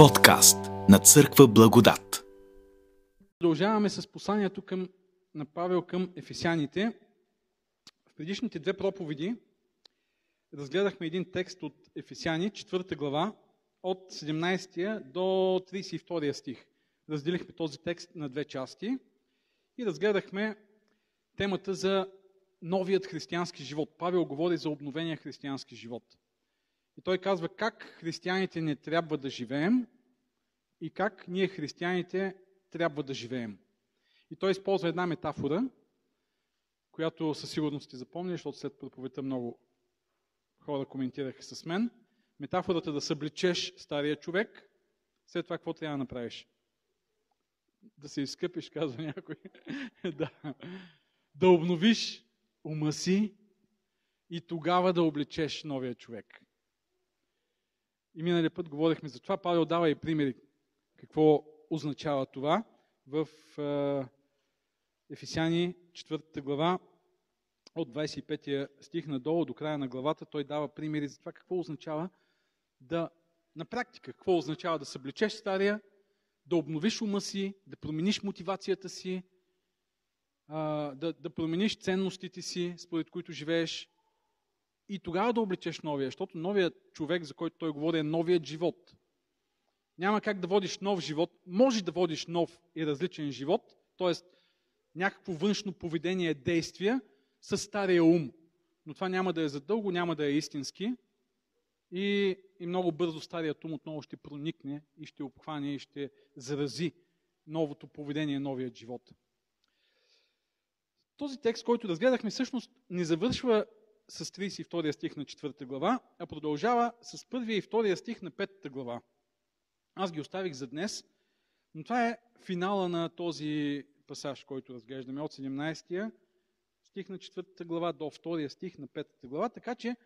Подкаст на Църква Благодат. Продължаваме с посланието към, на Павел към ефесяните. В предишните две проповеди разгледахме един текст от Ефесяни, 4 глава, от 17 до 32 стих. Разделихме този текст на две части и разгледахме темата за новият християнски живот. Павел говори за обновения християнски живот. И той казва как християните не трябва да живеем и как ние християните трябва да живеем. И той използва една метафора, която със сигурност сте запомнили, защото след проповедта много хора коментираха с мен. Метафората да събличеш стария човек, след това какво трябва да направиш? Да се изкъпиш, казва някой. да. да обновиш ума си и тогава да облечеш новия човек. И миналия път говорихме за това. Павел дава и примери какво означава това в Ефесяни 4 глава от 25 стих надолу до края на главата. Той дава примери за това какво означава да, на практика, какво означава да съблечеш стария, да обновиш ума си, да промениш мотивацията си, да, да промениш ценностите си, според които живееш, и тогава да облечеш новия, защото новият човек, за който той говори, е новият живот. Няма как да водиш нов живот. Може да водиш нов и различен живот, т.е. някакво външно поведение, действия с стария ум. Но това няма да е задълго, няма да е истински. И, и много бързо старият ум отново ще проникне и ще обхване и ще зарази новото поведение, новият живот. Този текст, който разгледахме, всъщност не завършва с 32 стих на 4 глава, а продължава с 1 и 2 стих на 5 глава. Аз ги оставих за днес, но това е финала на този пасаж, който разглеждаме от 17 стих на 4 глава до 2 стих на 5 глава, така че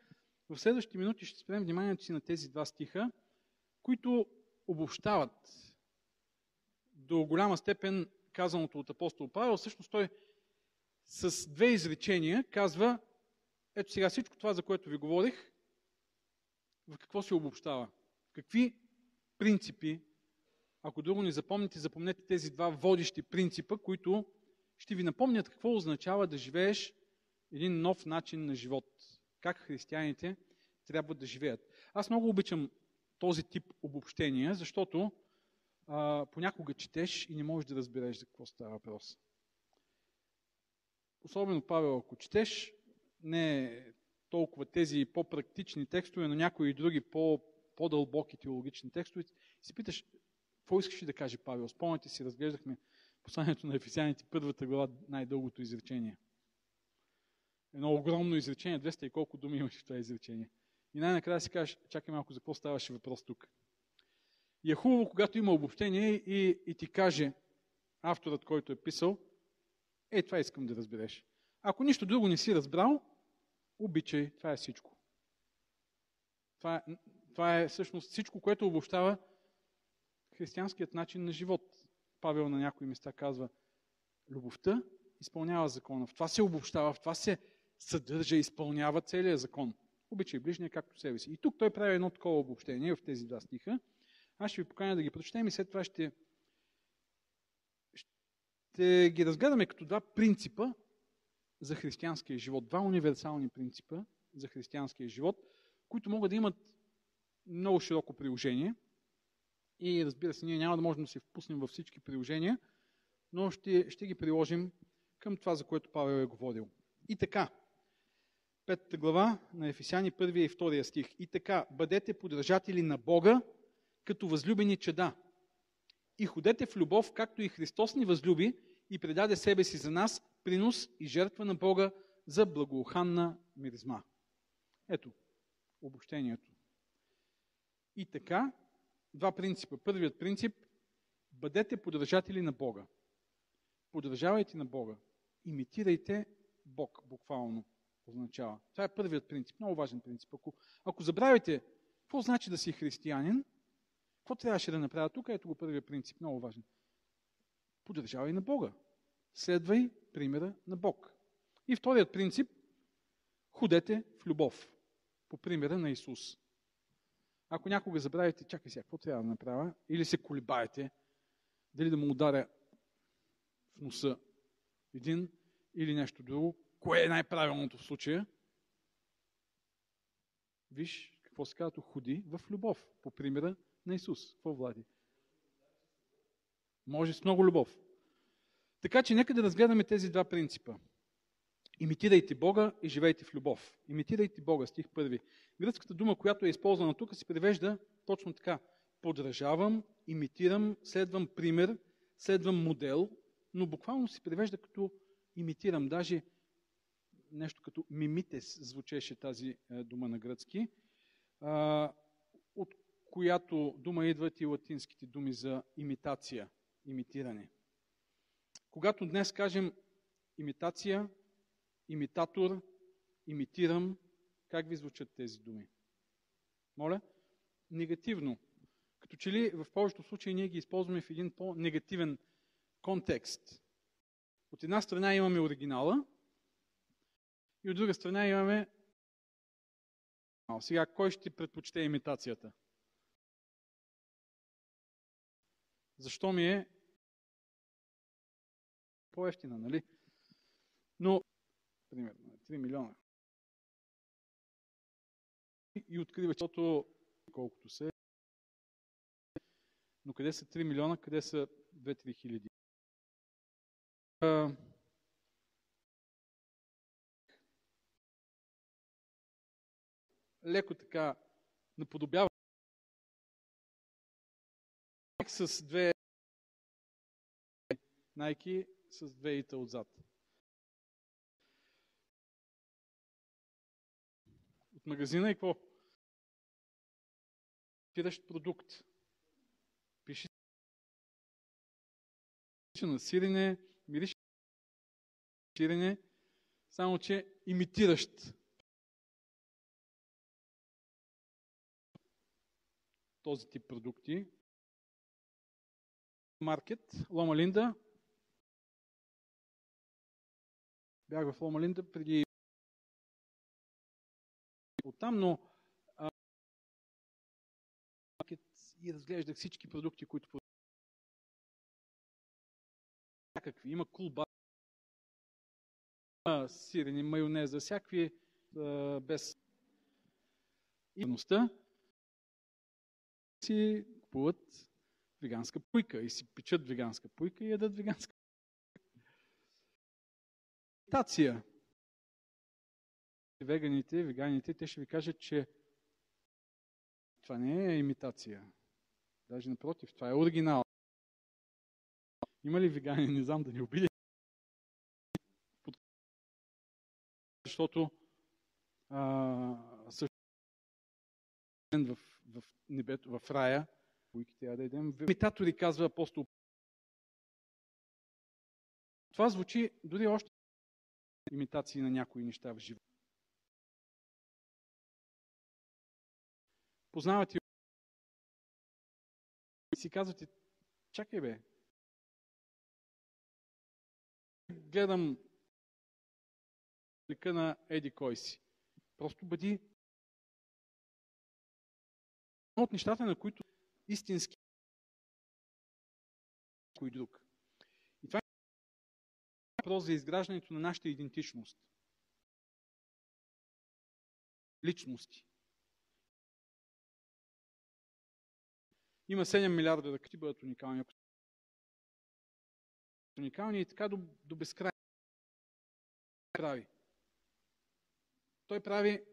в следващите минути ще спрем вниманието си на тези два стиха, които обобщават до голяма степен казаното от апостол Павел. Всъщност той с две изречения казва ето сега всичко това, за което ви говорих, в какво се обобщава? Какви принципи, ако друго не запомните, запомнете тези два водещи принципа, които ще ви напомнят какво означава да живееш един нов начин на живот. Как християните трябва да живеят. Аз много обичам този тип обобщения, защото а, понякога четеш и не можеш да разбереш за какво става въпрос. Особено Павел, ако четеш, не толкова тези по-практични текстове, но някои други по, по-дълбоки теологични текстове, и си питаш, какво искаш да каже Павел? Спомняте си, разглеждахме посланието на Ефесяните, първата глава, най-дългото изречение. Едно огромно изречение, 200 и колко думи имаше в това изречение. И най-накрая си кажеш, чакай малко, за какво ставаше въпрос тук. И е хубаво, когато има обобщение и, и ти каже авторът, който е писал, е, това искам да разбереш. Ако нищо друго не си разбрал, обичай, това е всичко. Това е, това е всъщност всичко, което обобщава християнският начин на живот. Павел на някои места казва, любовта изпълнява закона. В това се обобщава, в това се съдържа изпълнява целият закон. Обичай ближния както себе си. И тук той прави едно такова обобщение в тези два стиха. Аз ще ви поканя да ги прочетем и след това ще, ще ги разгледаме като два принципа, за християнския живот. Два универсални принципа за християнския живот, които могат да имат много широко приложение. И разбира се, ние няма да можем да се впуснем във всички приложения, но ще, ще ги приложим към това, за което Павел е говорил. И така, петата глава на Ефесяни, първия и втория стих. И така, бъдете подражатели на Бога, като възлюбени чеда. И ходете в любов, както и Христос ни възлюби и предаде себе си за нас, принос и жертва на Бога за благоуханна миризма. Ето, обобщението. И така, два принципа. Първият принцип – бъдете подражатели на Бога. Подражавайте на Бога. Имитирайте Бог, буквално означава. Това е първият принцип, много важен принцип. Ако, ако забравите какво значи да си християнин, какво трябваше да направя тук? Ето го първият принцип, много важен. Подражавай на Бога. Следвай примера на Бог. И вторият принцип – ходете в любов, по примера на Исус. Ако някога забравите, чакай сега, какво трябва да направя, или се колебаете, дали да му ударя в носа един или нещо друго, кое е най-правилното в случая? Виж какво се казва, ходи в любов, по примера на Исус. Какво влади? Може с много любов. Така че нека да разгледаме тези два принципа. Имитирайте Бога и живейте в любов. Имитирайте Бога, стих първи. Гръцката дума, която е използвана тук, се превежда точно така. Подражавам, имитирам, следвам пример, следвам модел, но буквално се превежда като имитирам. Даже нещо като мимитес звучеше тази е, дума на гръцки, от която дума идват и латинските думи за имитация, имитиране. Когато днес кажем имитация, имитатор, имитирам, как ви звучат тези думи? Моля? Негативно. Като че ли в повечето случаи ние ги използваме в един по-негативен контекст. От една страна имаме оригинала и от друга страна имаме сега, кой ще предпочете имитацията? Защо ми е по-ефтина, нали? Но, примерно, 3 милиона. И открива, защото колкото се. Но къде са 3 милиона, къде са 2-3 хиляди? Леко така наподобява с две найки с две ита отзад. От магазина и какво? Пиращ продукт. Пише на сирене, мирише сирене, само че имитиращ този тип продукти. Маркет, Лома Линда, Бях в Лома Линда преди оттам, но а, и разглеждах всички продукти, които всякакви. Има кулба, сирени, майонеза, всякакви а, без идността си купуват веганска пуйка и си печат веганска пуйка и ядат веганска имитация. Веганите, веганите, те ще ви кажат, че това не е имитация. Даже напротив, това е оригинал. Има ли вегани, не знам да ни обиди. Защото а, също в, в небето, в рая, които трябва да идем. Имитатори, казва апостол. Това звучи дори още имитации на някои неща в живота. Познавате и си казвате, чакай бе, гледам лика на Еди кой си. Просто бъди от нещата, на които истински кой друг въпрос за изграждането на нашата идентичност. Личности. Има 7 милиарда да ти бъдат уникални. Ако уникални и така до, до безкрай прави. Той прави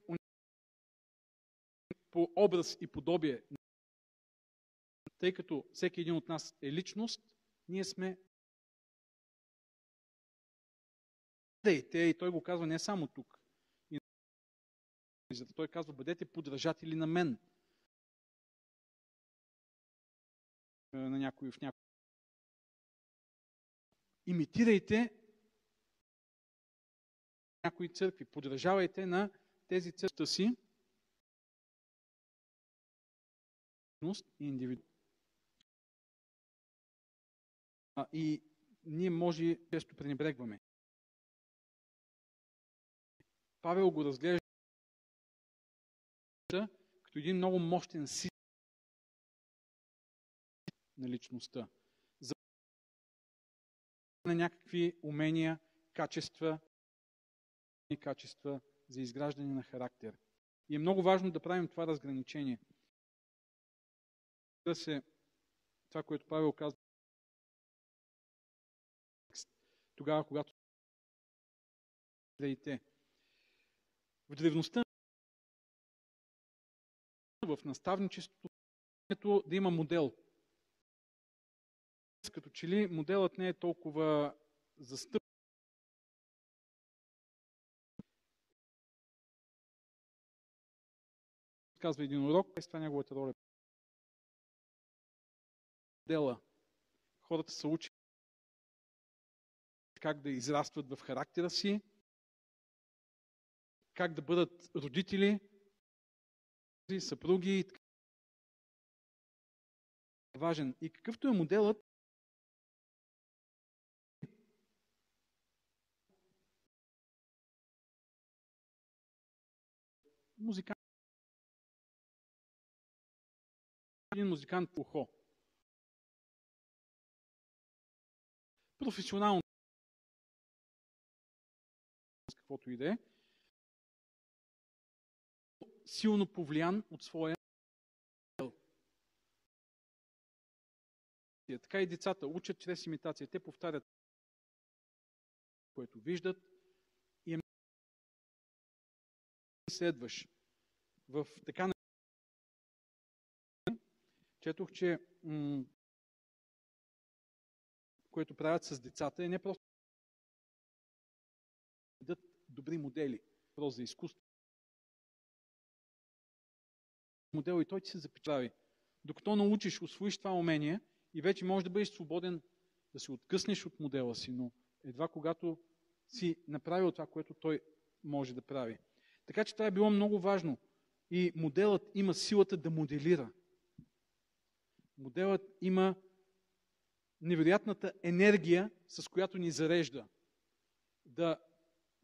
по образ и подобие. Тъй като всеки един от нас е личност, ние сме гледайте, и той го казва не само тук. Той казва, бъдете подражатели на мен. Е, на някой в някой. Имитирайте някои църкви. Подражавайте на тези църкви си и индивиду. И ние може често пренебрегваме. Павел го разглежда като един много мощен си на личността. За на някакви умения, качества и качества за изграждане на характер. И е много важно да правим това разграничение. Да се това, което Павел казва тогава, когато те. В древността в наставничеството да има модел. Като че ли моделът не е толкова застъп. Казва един урок, и това е неговата роля. Модела. Хората са учени как да израстват в характера си, как да бъдат родители, съпруги. Важен. И какъвто е моделът, музикант. Един музикант ухо. Професионално каквото и да е, силно повлиян от своя така и децата учат чрез имитация. Те повтарят което виждат и следваш в така четох, че м- което правят с децата е не просто добри модели. Просто за изкуство. Модел и той ти се запечатави. Докато научиш, освоиш това умение и вече можеш да бъдеш свободен да се откъснеш от модела си, но едва когато си направил това, което той може да прави. Така че това е било много важно. И моделът има силата да моделира. Моделът има невероятната енергия, с която ни зарежда. Да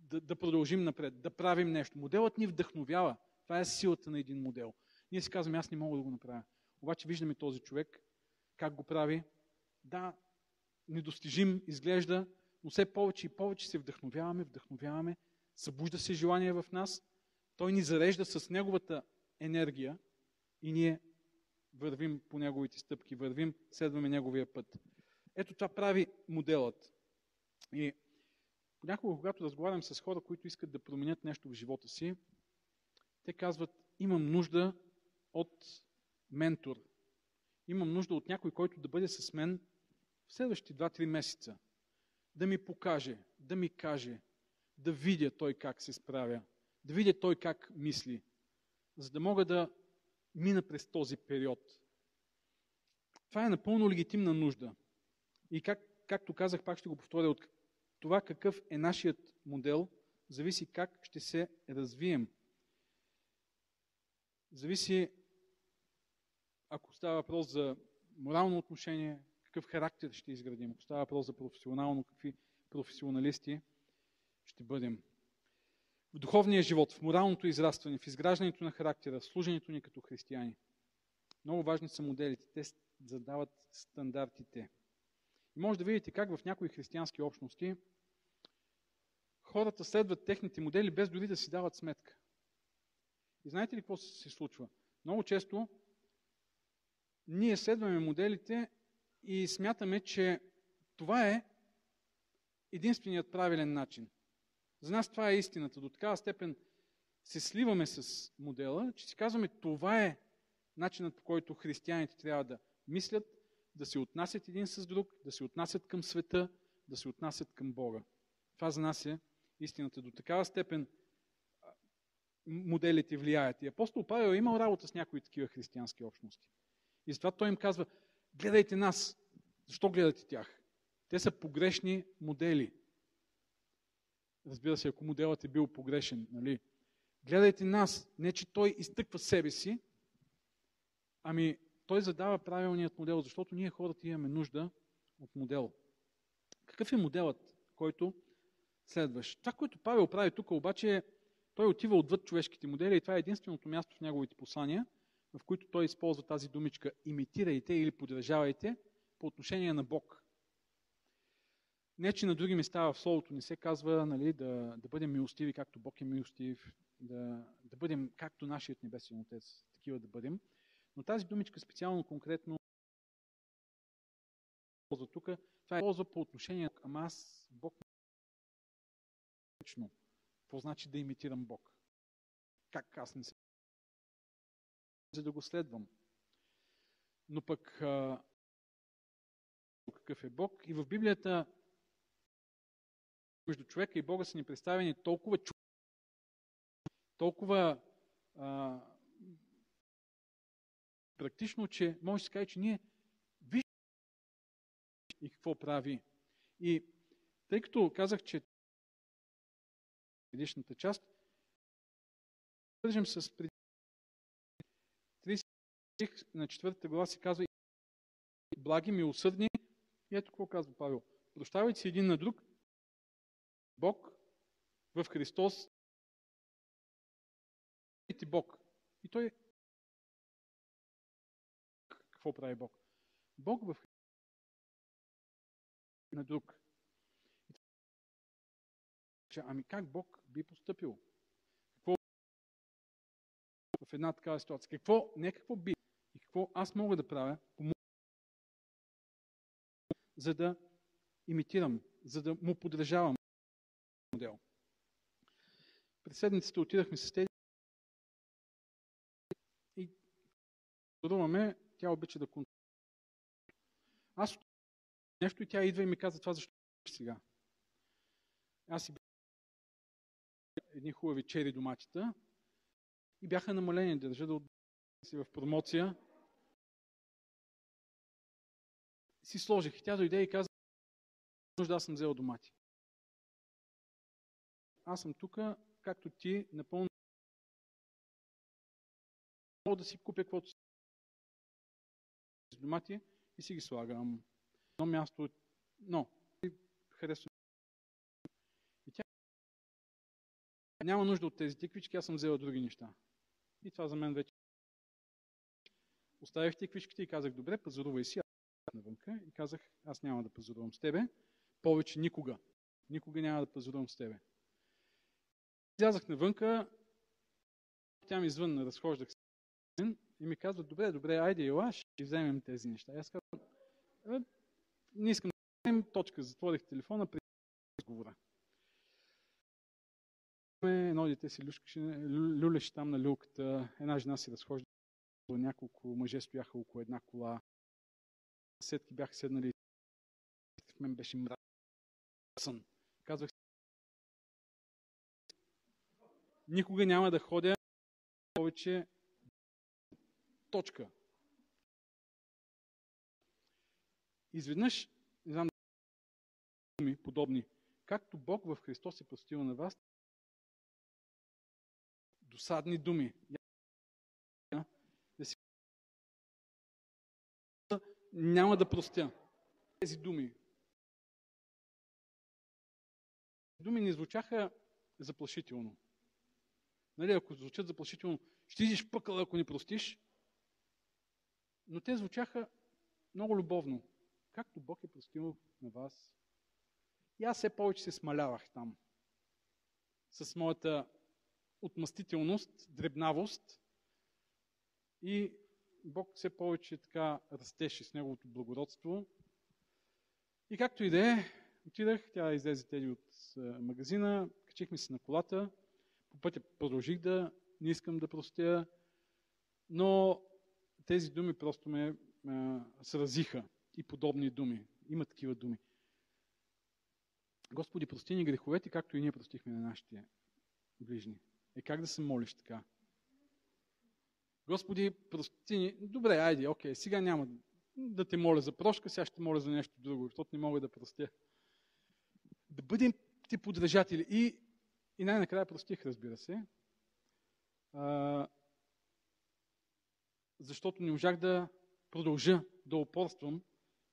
да, да продължим напред, да правим нещо. Моделът ни вдъхновява. Това е силата на един модел. Ние си казваме, аз не мога да го направя. Обаче виждаме този човек, как го прави. Да, недостижим изглежда, но все повече и повече се вдъхновяваме, вдъхновяваме, събужда се желание в нас, той ни зарежда с неговата енергия и ние вървим по неговите стъпки, вървим, следваме неговия път. Ето това прави моделът. И Понякога, когато разговарям с хора, които искат да променят нещо в живота си, те казват, имам нужда от ментор. Имам нужда от някой, който да бъде с мен в следващите 2-3 месеца. Да ми покаже, да ми каже, да видя той как се справя, да видя той как мисли, за да мога да мина през този период. Това е напълно легитимна нужда. И как, както казах, пак ще го повторя, от това какъв е нашият модел, зависи как ще се развием. Зависи, ако става въпрос за морално отношение, какъв характер ще изградим. Ако става въпрос за професионално, какви професионалисти ще бъдем. В духовния живот, в моралното израстване, в изграждането на характера, в служенето ни като християни. Много важни са моделите. Те задават стандартите. И може да видите как в някои християнски общности хората следват техните модели без дори да си дават сметка. И знаете ли какво се случва? Много често ние следваме моделите и смятаме, че това е единственият правилен начин. За нас това е истината. До такава степен се сливаме с модела, че си казваме, това е начинът по който християните трябва да мислят, да се отнасят един с друг, да се отнасят към света, да се отнасят към Бога. Това за нас е истината. До такава степен моделите влияят. И апостол Павел е имал работа с някои такива християнски общности. И затова той им казва, гледайте нас. Защо гледате тях? Те са погрешни модели. Разбира се, ако моделът е бил погрешен, нали? Гледайте нас. Не, че той изтъква себе си, ами той задава правилният модел, защото ние хората имаме нужда от модел. Какъв е моделът, който следваш? Това, което Павел прави тук, обаче, той отива отвъд човешките модели и това е единственото място в неговите послания, в които той използва тази думичка имитирайте или подражавайте по отношение на Бог. Не, че на други места в Словото не се казва нали, да, да бъдем милостиви, както Бог е милостив, да, да бъдем както нашият небесен Отец, такива да бъдем. Но тази думичка специално, конкретно, ползва тук, това е ползва по отношение, ама аз Бог лично. Какво значи да имитирам Бог? Как аз не се за да го следвам. Но пък а, какъв е Бог? И в Библията между човека и Бога са ни представени толкова толкова а, практично, че може да се каже, че ние виждаме и какво прави. И тъй като казах, че предишната част,Ържим с 30 на четвъртата глава се казва благи, милосърдни. И ето какво казва Павел. Прощавайте си един на друг. Бог в Христос и Бог. И той какво прави Бог? Бог в на друг. Ами как Бог би поступил? Какво в една такава ситуация? Какво, не какво би, какво аз мога да правя, за да имитирам, за да му подражавам модел. През седмицата отидахме с тези и подумаме, тя обича да контролира. Аз нещо и тя идва и ми каза това защо сега. Аз си едни хубави чери доматита и бяха намалени, държа да си в промоция. Си сложих. Тя дойде и каза, нужда аз съм взел домати. Аз съм тук, както ти, напълно мога да си купя каквото си домати и си ги слагам. Едно място, но харесва. И тя няма нужда от тези тиквички, аз съм взела други неща. И това за мен вече. Оставих тиквичките и казах, добре, пазарувай си. Навънка и казах, аз няма да пазарувам с тебе. Повече никога. Никога няма да пазарувам с тебе. Излязах навънка, тя ми извън, разхождах се и ми казва, добре, добре, айде, ела, ще вземем тези неща. И аз казвам, «Е, не искам да вземем точка. Затворих телефона при разговора. Едно дете си люлеше там на люлката, една жена си разхожда, няколко мъже стояха около една кола, сетки бяха седнали, в мен беше мръсен. Казвах никога няма да ходя повече точка. Изведнъж, не знам, думи подобни, както Бог в Христос е простил на вас, досадни думи. Няма да простя. Тези думи. Думи не звучаха заплашително. Нали, ако звучат заплашително, ще идиш пъкъл, ако ни простиш. Но те звучаха много любовно. Както Бог е простил на вас. И аз все повече се смалявах там. С моята отмъстителност, дребнавост. И Бог все повече така растеше с Неговото благородство. И както и да е, отидах, тя излезе тези от магазина, качихме се на колата, по пътя продължих да не искам да простя, но тези думи просто ме а, сразиха и подобни думи. Има такива думи. Господи, прости ни греховете, както и ние простихме на нашите ближни. Е как да се молиш така? Господи, прости ни. Добре, айде, окей, сега няма да те моля за прошка, сега ще моля за нещо друго, защото не мога да простя. Да бъдем ти подражатели. И, и най-накрая простих, разбира се. А, защото не можах да продължа да упорствам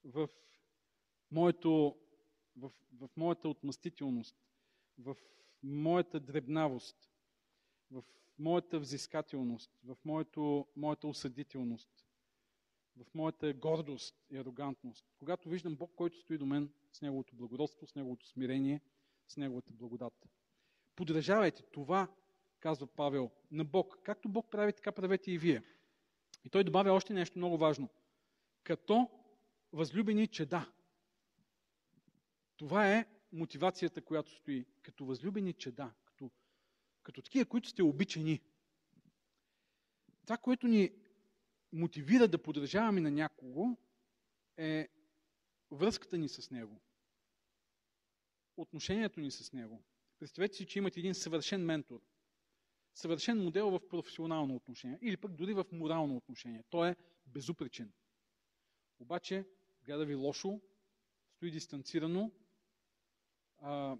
в, моето, в, в моята отмъстителност, в моята дребнавост, в моята взискателност, в моето, моята осъдителност, в моята гордост и арогантност. Когато виждам Бог, който стои до мен с Неговото благородство, с Неговото смирение, с Неговата благодат. Подражавайте. Това, казва Павел, на Бог. Както Бог прави, така правете и вие. И той добавя още нещо много важно. Като възлюбени чеда. Това е мотивацията, която стои. Като възлюбени чеда. Като, такива, които сте обичани. Това, което ни мотивира да подражаваме на някого, е връзката ни с него. Отношението ни с него. Представете си, че имате един съвършен ментор. Съвършен модел в професионално отношение. Или пък дори в морално отношение. Той е безупречен. Обаче, гледа ви лошо, стои дистанцирано, а,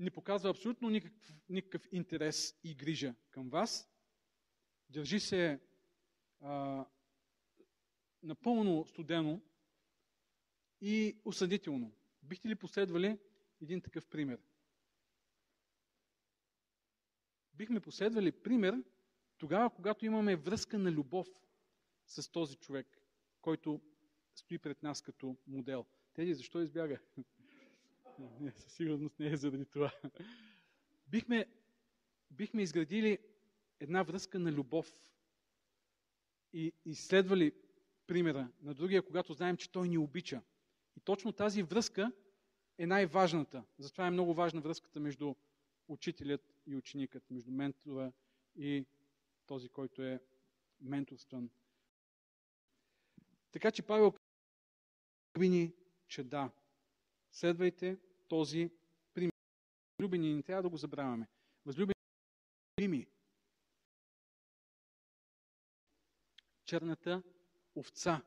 не показва абсолютно никакъв, никакъв интерес и грижа към вас, държи се а, напълно студено и осъдително. Бихте ли последвали един такъв пример? Бихме последвали пример тогава, когато имаме връзка на любов с този човек, който стои пред нас като модел. Тези, защо избяга? Не, със сигурност не е заради това. Бихме, бихме изградили една връзка на любов и изследвали примера на другия, когато знаем, че той ни обича. И точно тази връзка е най-важната. Затова е много важна връзката между учителят и ученикът, между ментора и този, който е менторстван. Така че Павел ни, че да, следвайте този пример. Възлюбени не трябва да го забравяме. Възлюбени черната овца.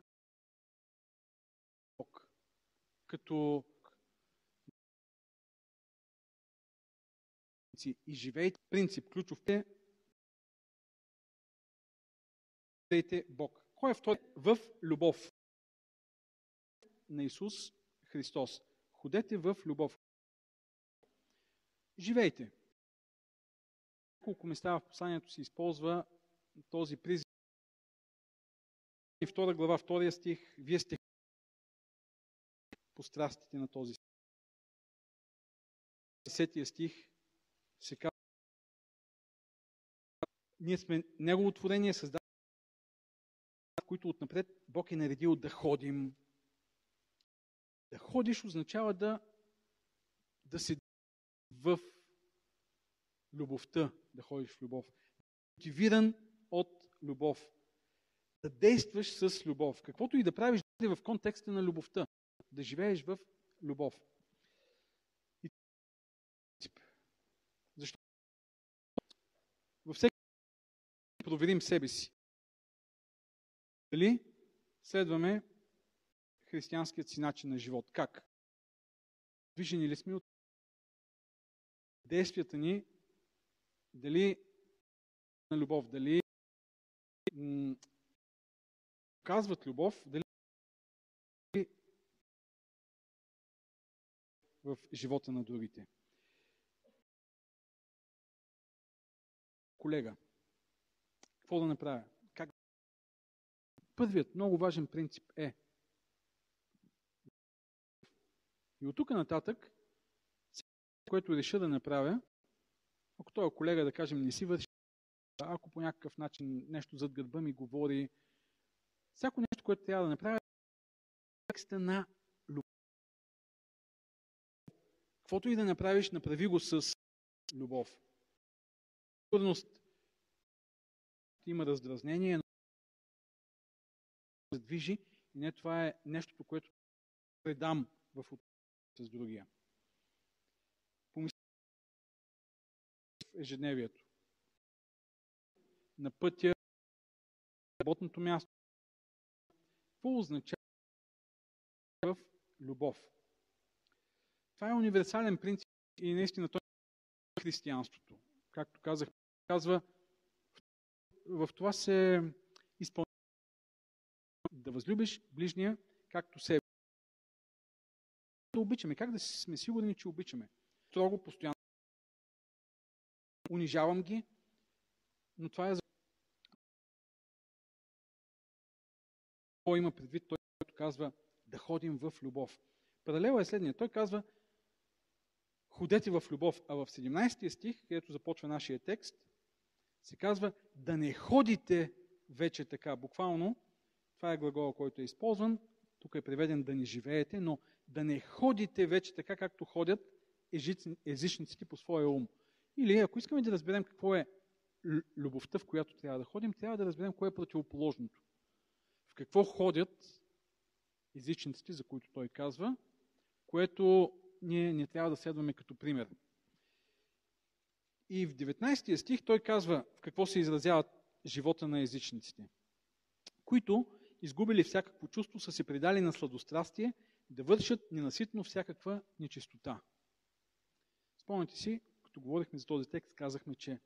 Като и живейте принцип, ключов е Бог. Кой е втори? В любов на Исус Христос. Ходете в любов. Живейте. Колко места в посланието се използва този призив. И втора глава, втория стих, вие сте по страстите на този стих. Десетия стих се казва, ние сме Негово творение, създадено, в които отнапред Бог е наредил да ходим. Да ходиш означава да, да се в любовта, да ходиш в любов. Мотивиран от любов. Да действаш с любов. Каквото и да правиш в контекста на любовта. Да живееш в любов. И... Защо? Във всеки проверим себе си. Дали следваме християнският си начин на живот? Как? Движени ли сме от действията ни, дали на любов, дали казват любов, дали в живота на другите. Колега, какво да направя? Първият много важен принцип е и от тук нататък което реша да направя, ако този колега, да кажем, не си върши, ако по някакъв начин нещо зад гърба ми говори, всяко нещо, което трябва да направя, е текста на любов. Каквото и да направиш, направи го с любов. Сигурност има раздразнение, но се движи и не това е нещото, което предам в с другия. ежедневието. На пътя, работното място. Какво означава в любов? Това е универсален принцип и наистина той е християнството. Както казах, казва, в това се изпълнява да възлюбиш ближния както себе. Обичаме. Как да сме сигурни, че обичаме? Строго, постоянно унижавам ги, но това е за какво има предвид той, който казва да ходим в любов. Паралела е следния. Той казва ходете в любов, а в 17 стих, където започва нашия текст, се казва да не ходите вече така. Буквално, това е глагола, който е използван, тук е преведен да не живеете, но да не ходите вече така, както ходят езичниците по своя ум. Или ако искаме да разберем какво е любовта, в която трябва да ходим, трябва да разберем кое е противоположното. В какво ходят езичниците, за които той казва, което ние не трябва да следваме като пример. И в 19 стих той казва в какво се изразява живота на езичниците, които, изгубили всякакво чувство, са се предали на сладострастие да вършат ненаситно всякаква нечистота. Спомняте си, като говорихме за този текст, казахме, че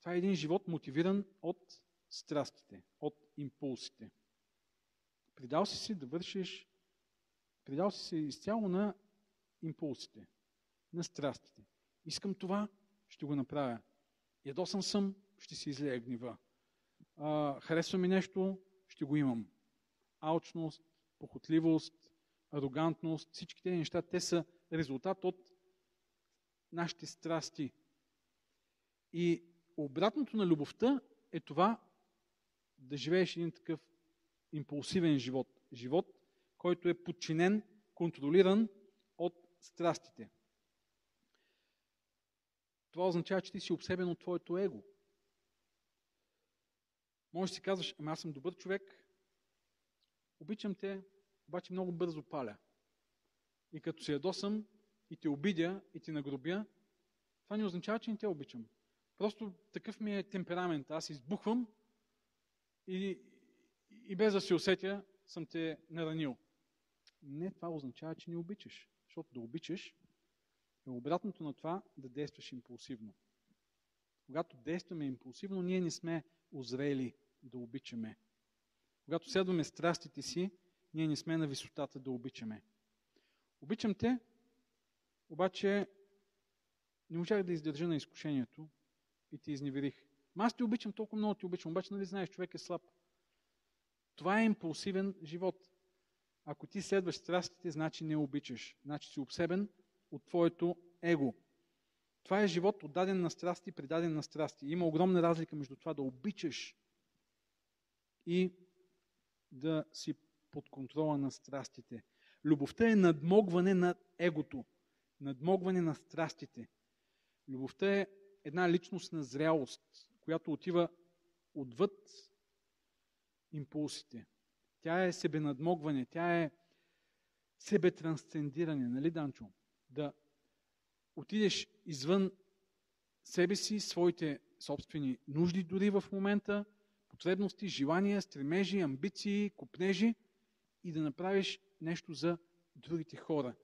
това е един живот мотивиран от страстите, от импулсите. Придал си се да вършиш, придал си се изцяло на импулсите, на страстите. Искам това, ще го направя. Ядосан съм, ще си излея гнева. А, харесва ми нещо, ще го имам. Алчност, похотливост, арогантност, всички тези неща, те са резултат от нашите страсти. И обратното на любовта е това да живееш един такъв импулсивен живот. Живот, който е подчинен, контролиран от страстите. Това означава, че ти си обсебен от твоето его. Може да си казваш, ами аз съм добър човек, обичам те, обаче много бързо паля. И като се ядосам и те обидя и ти нагробя, това не означава, че не те обичам. Просто такъв ми е темперамент. Аз избухвам и, и без да се усетя съм те наранил. Не, това означава, че не обичаш. Защото да обичаш е обратното на това да действаш импулсивно. Когато действаме импулсивно, ние не сме озрели да обичаме. Когато следваме страстите си, ние не сме на висотата да обичаме. Обичам те, обаче не можах да издържа на изкушението и ти изневерих. Ма аз те обичам, толкова много ти обичам, обаче нали знаеш, човек е слаб. Това е импулсивен живот. Ако ти следваш страстите, значи не обичаш. Значи си обсебен от твоето его. Това е живот отдаден на страсти, предаден на страсти. Има огромна разлика между това да обичаш и да си под контрола на страстите. Любовта е надмогване на егото, надмогване на страстите. Любовта е една личност на зрялост, която отива отвъд импулсите. Тя е себенадмогване, тя е себетрансцендиране, нали, Данчо? Да отидеш извън себе си, своите собствени нужди дори в момента, потребности, желания, стремежи, амбиции, купнежи и да направиш нещо за другите хора.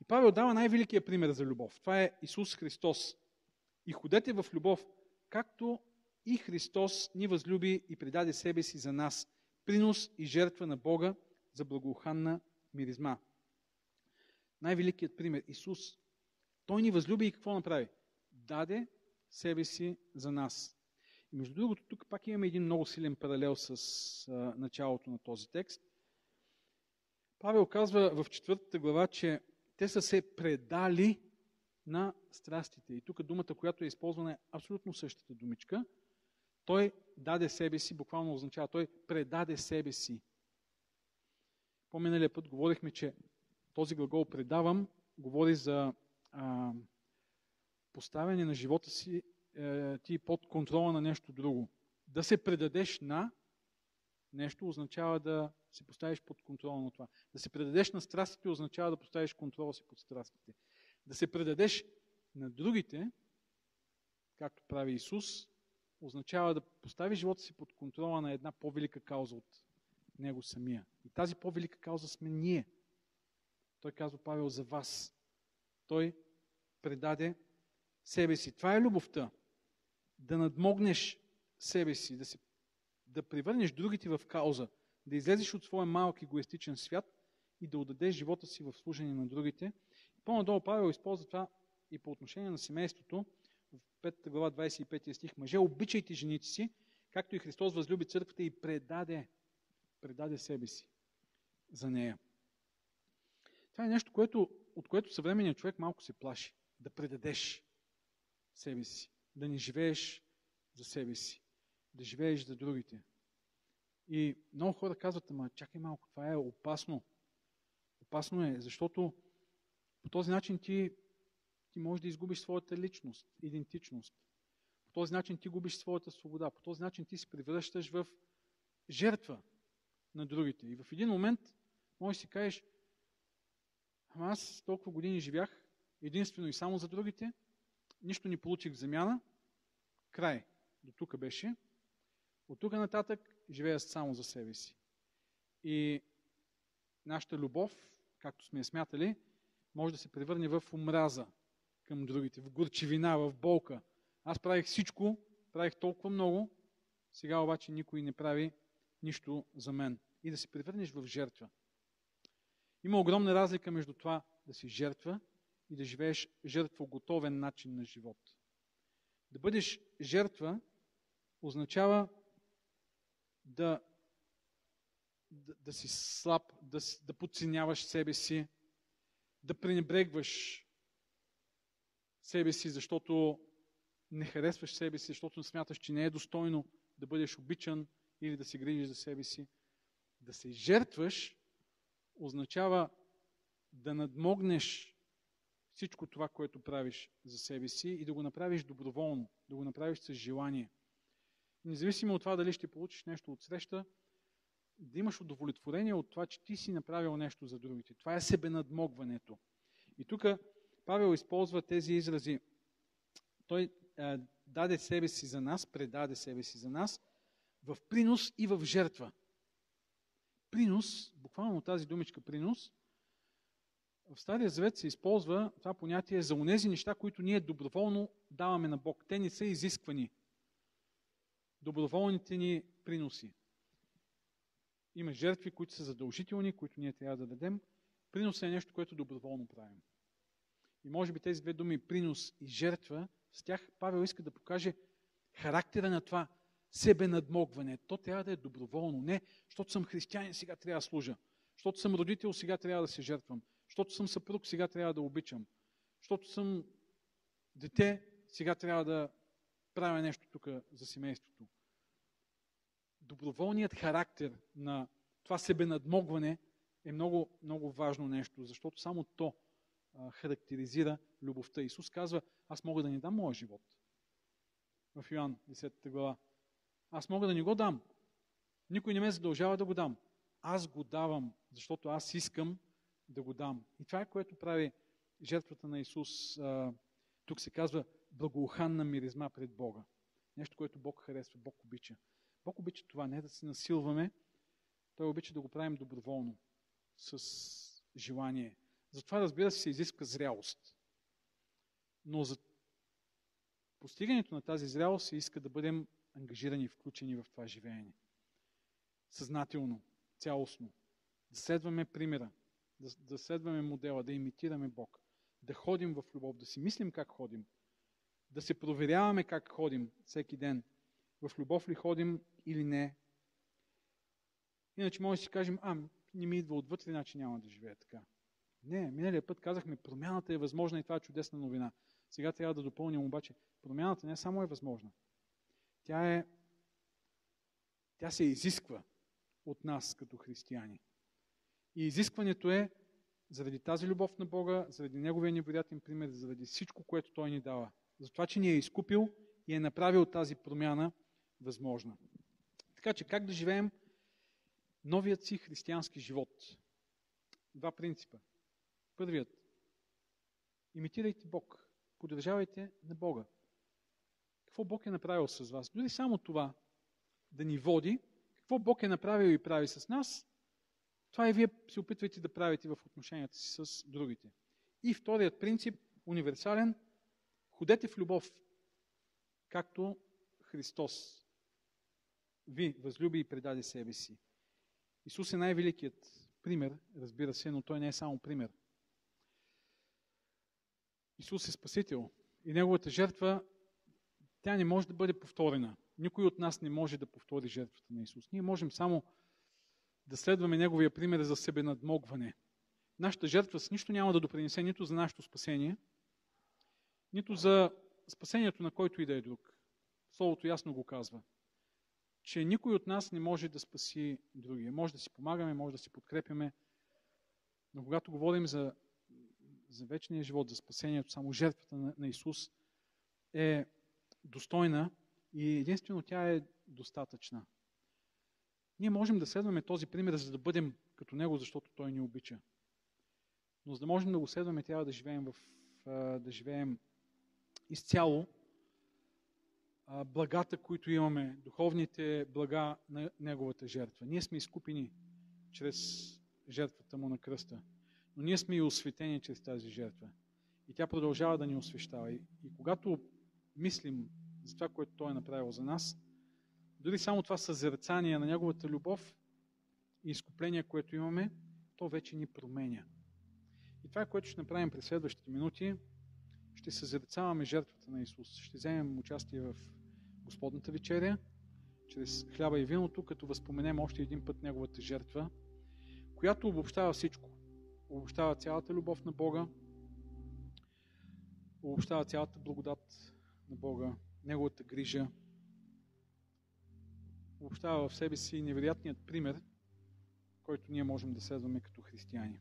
И Павел дава най-великия пример за любов. Това е Исус Христос. И ходете в любов, както и Христос ни възлюби и предаде себе си за нас. Принос и жертва на Бога за благоуханна миризма. Най-великият пример Исус. Той ни възлюби и какво направи? Даде себе си за нас. И между другото, тук пак имаме един много силен паралел с а, началото на този текст. Павел казва в четвъртата глава, че те са се предали на страстите. И тук думата, която е използвана е абсолютно същата думичка. Той даде себе си, буквално означава, той предаде себе си. По-миналия път говорихме, че този глагол предавам говори за а, поставяне на живота си е, ти под контрола на нещо друго. Да се предадеш на нещо означава да се поставиш под контрола на това. Да се предадеш на страстите означава да поставиш контрола си под страстите. Да се предадеш на другите, както прави Исус, означава да постави живота си под контрола на една по-велика кауза от Него самия. И тази по-велика кауза сме ние. Той казва Павел за вас. Той предаде себе си. Това е любовта. Да надмогнеш себе си, да, си, да превърнеш другите в кауза, да излезеш от своя малък егоистичен свят и да отдадеш живота си в служение на другите. По-надолу Павел използва това и по отношение на семейството. в 5 глава 25 стих, мъже, обичайте жените си, както и Христос възлюби църквата и предаде, предаде себе си за нея. Това е нещо, което, от което съвременният човек малко се плаши. Да предадеш себе си. Да не живееш за себе си. Да живееш за другите. И много хора казват, ама чакай малко, това е опасно. Опасно е, защото по този начин ти, ти можеш да изгубиш своята личност, идентичност. По този начин ти губиш своята свобода. По този начин ти се превръщаш в жертва на другите. И в един момент можеш да си кажеш, ама аз толкова години живях единствено и само за другите, нищо не получих в замяна, край. До тук беше. От тук нататък живея само за себе си. И нашата любов, както сме я смятали, може да се превърне в омраза към другите, в горчевина, в болка. Аз правих всичко, правих толкова много, сега обаче никой не прави нищо за мен. И да се превърнеш в жертва. Има огромна разлика между това да си жертва и да живееш жертва готовен начин на живот. Да бъдеш жертва означава да, да, да си слаб, да, да подценяваш себе си, да пренебрегваш себе си, защото не харесваш себе си, защото смяташ, че не е достойно да бъдеш обичан или да се грижиш за себе си. Да се жертваш означава да надмогнеш всичко това, което правиш за себе си и да го направиш доброволно, да го направиш с желание. Независимо от това дали ще получиш нещо от среща, да имаш удовлетворение от това, че ти си направил нещо за другите. Това е себенадмогването. И тук Павел използва тези изрази. Той е, даде себе си за нас, предаде себе си за нас, в принос и в жертва. Принос, буквално тази думичка принос, в Стария Завет се използва това понятие за онези неща, които ние доброволно даваме на Бог. Те не са изисквани. Доброволните ни приноси. Има жертви, които са задължителни, които ние трябва да дадем. Принос е нещо, което доброволно правим. И може би тези две думи, принос и жертва, с тях Павел иска да покаже характера на това себе надмогване. То трябва да е доброволно. Не, защото съм християнин, сега трябва да служа. Защото съм родител, сега трябва да се жертвам. Защото съм съпруг, сега трябва да обичам. Защото съм дете, сега трябва да правя нещо тук за семейството. Доброволният характер на това себе надмогване е много, много важно нещо, защото само то характеризира любовта. Исус казва, аз мога да ни дам моя живот. В Йоан 10 глава. Аз мога да ни го дам. Никой не ме задължава да го дам. Аз го давам, защото аз искам да го дам. И това е което прави жертвата на Исус. Тук се казва благоуханна миризма пред Бога. Нещо, което Бог харесва, Бог обича. Бог обича това, не да се насилваме. Той обича да го правим доброволно, с желание. Затова, разбира се, се изисква зрялост. Но за постигането на тази зрялост се иска да бъдем ангажирани включени в това живеене. Съзнателно, цялостно. Да следваме примера, да, да следваме модела, да имитираме Бог, да ходим в любов, да си мислим как ходим, да се проверяваме как ходим всеки ден, в любов ли ходим или не. Иначе може да си кажем, а, не ми идва отвътре, иначе няма да живея така. Не, миналия път казахме, промяната е възможна и това е чудесна новина. Сега трябва да допълним обаче, промяната не само е възможна. Тя е, тя се изисква от нас като християни. И изискването е заради тази любов на Бога, заради Неговия невероятен пример, заради всичко, което Той ни дава. За това, че ни е изкупил и е направил тази промяна възможна. Така че как да живеем новият си християнски живот? Два принципа. Първият. Имитирайте Бог. Поддържавайте на Бога. Какво Бог е направил с вас? Дори само това да ни води, какво Бог е направил и прави с нас, това и вие се опитвайте да правите в отношенията си с другите. И вторият принцип, универсален, ходете в любов, както Христос ви възлюби и предаде себе си. Исус е най-великият пример, разбира се, но той не е само пример. Исус е Спасител и Неговата жертва Тя не може да бъде повторена. Никой от нас не може да повтори жертвата на Исус. Ние можем само да следваме Неговия пример за себе надмогване. Нашата жертва с нищо няма да допринесе нито за нашето спасение, нито за спасението на който и да е друг. Словото ясно го казва, че никой от нас не може да спаси другия. Може да си помагаме, може да си подкрепяме, но когато говорим за, за вечния живот, за спасението, само жертвата на, на Исус е достойна и единствено тя е достатъчна. Ние можем да следваме този пример, за да бъдем като Него, защото Той ни обича. Но за да можем да го следваме, трябва да живеем, в, да живеем изцяло благата, които имаме, духовните блага на Неговата жертва. Ние сме изкупени чрез жертвата Му на кръста. Но ние сме и осветени чрез тази жертва. И тя продължава да ни освещава. И, и когато мислим за това, което Той е направил за нас, дори само това съзерцание на Неговата любов и изкупление, което имаме, то вече ни променя. И това, което ще направим през следващите минути, ще съзерцаваме жертвата на Исус. Ще вземем участие в Господната вечеря, чрез хляба и виното, като възпоменем още един път Неговата жертва, която обобщава всичко. Обобщава цялата любов на Бога, обобщава цялата благодат на Бога, Неговата грижа, обобщава в себе си невероятният пример, който ние можем да следваме като християни.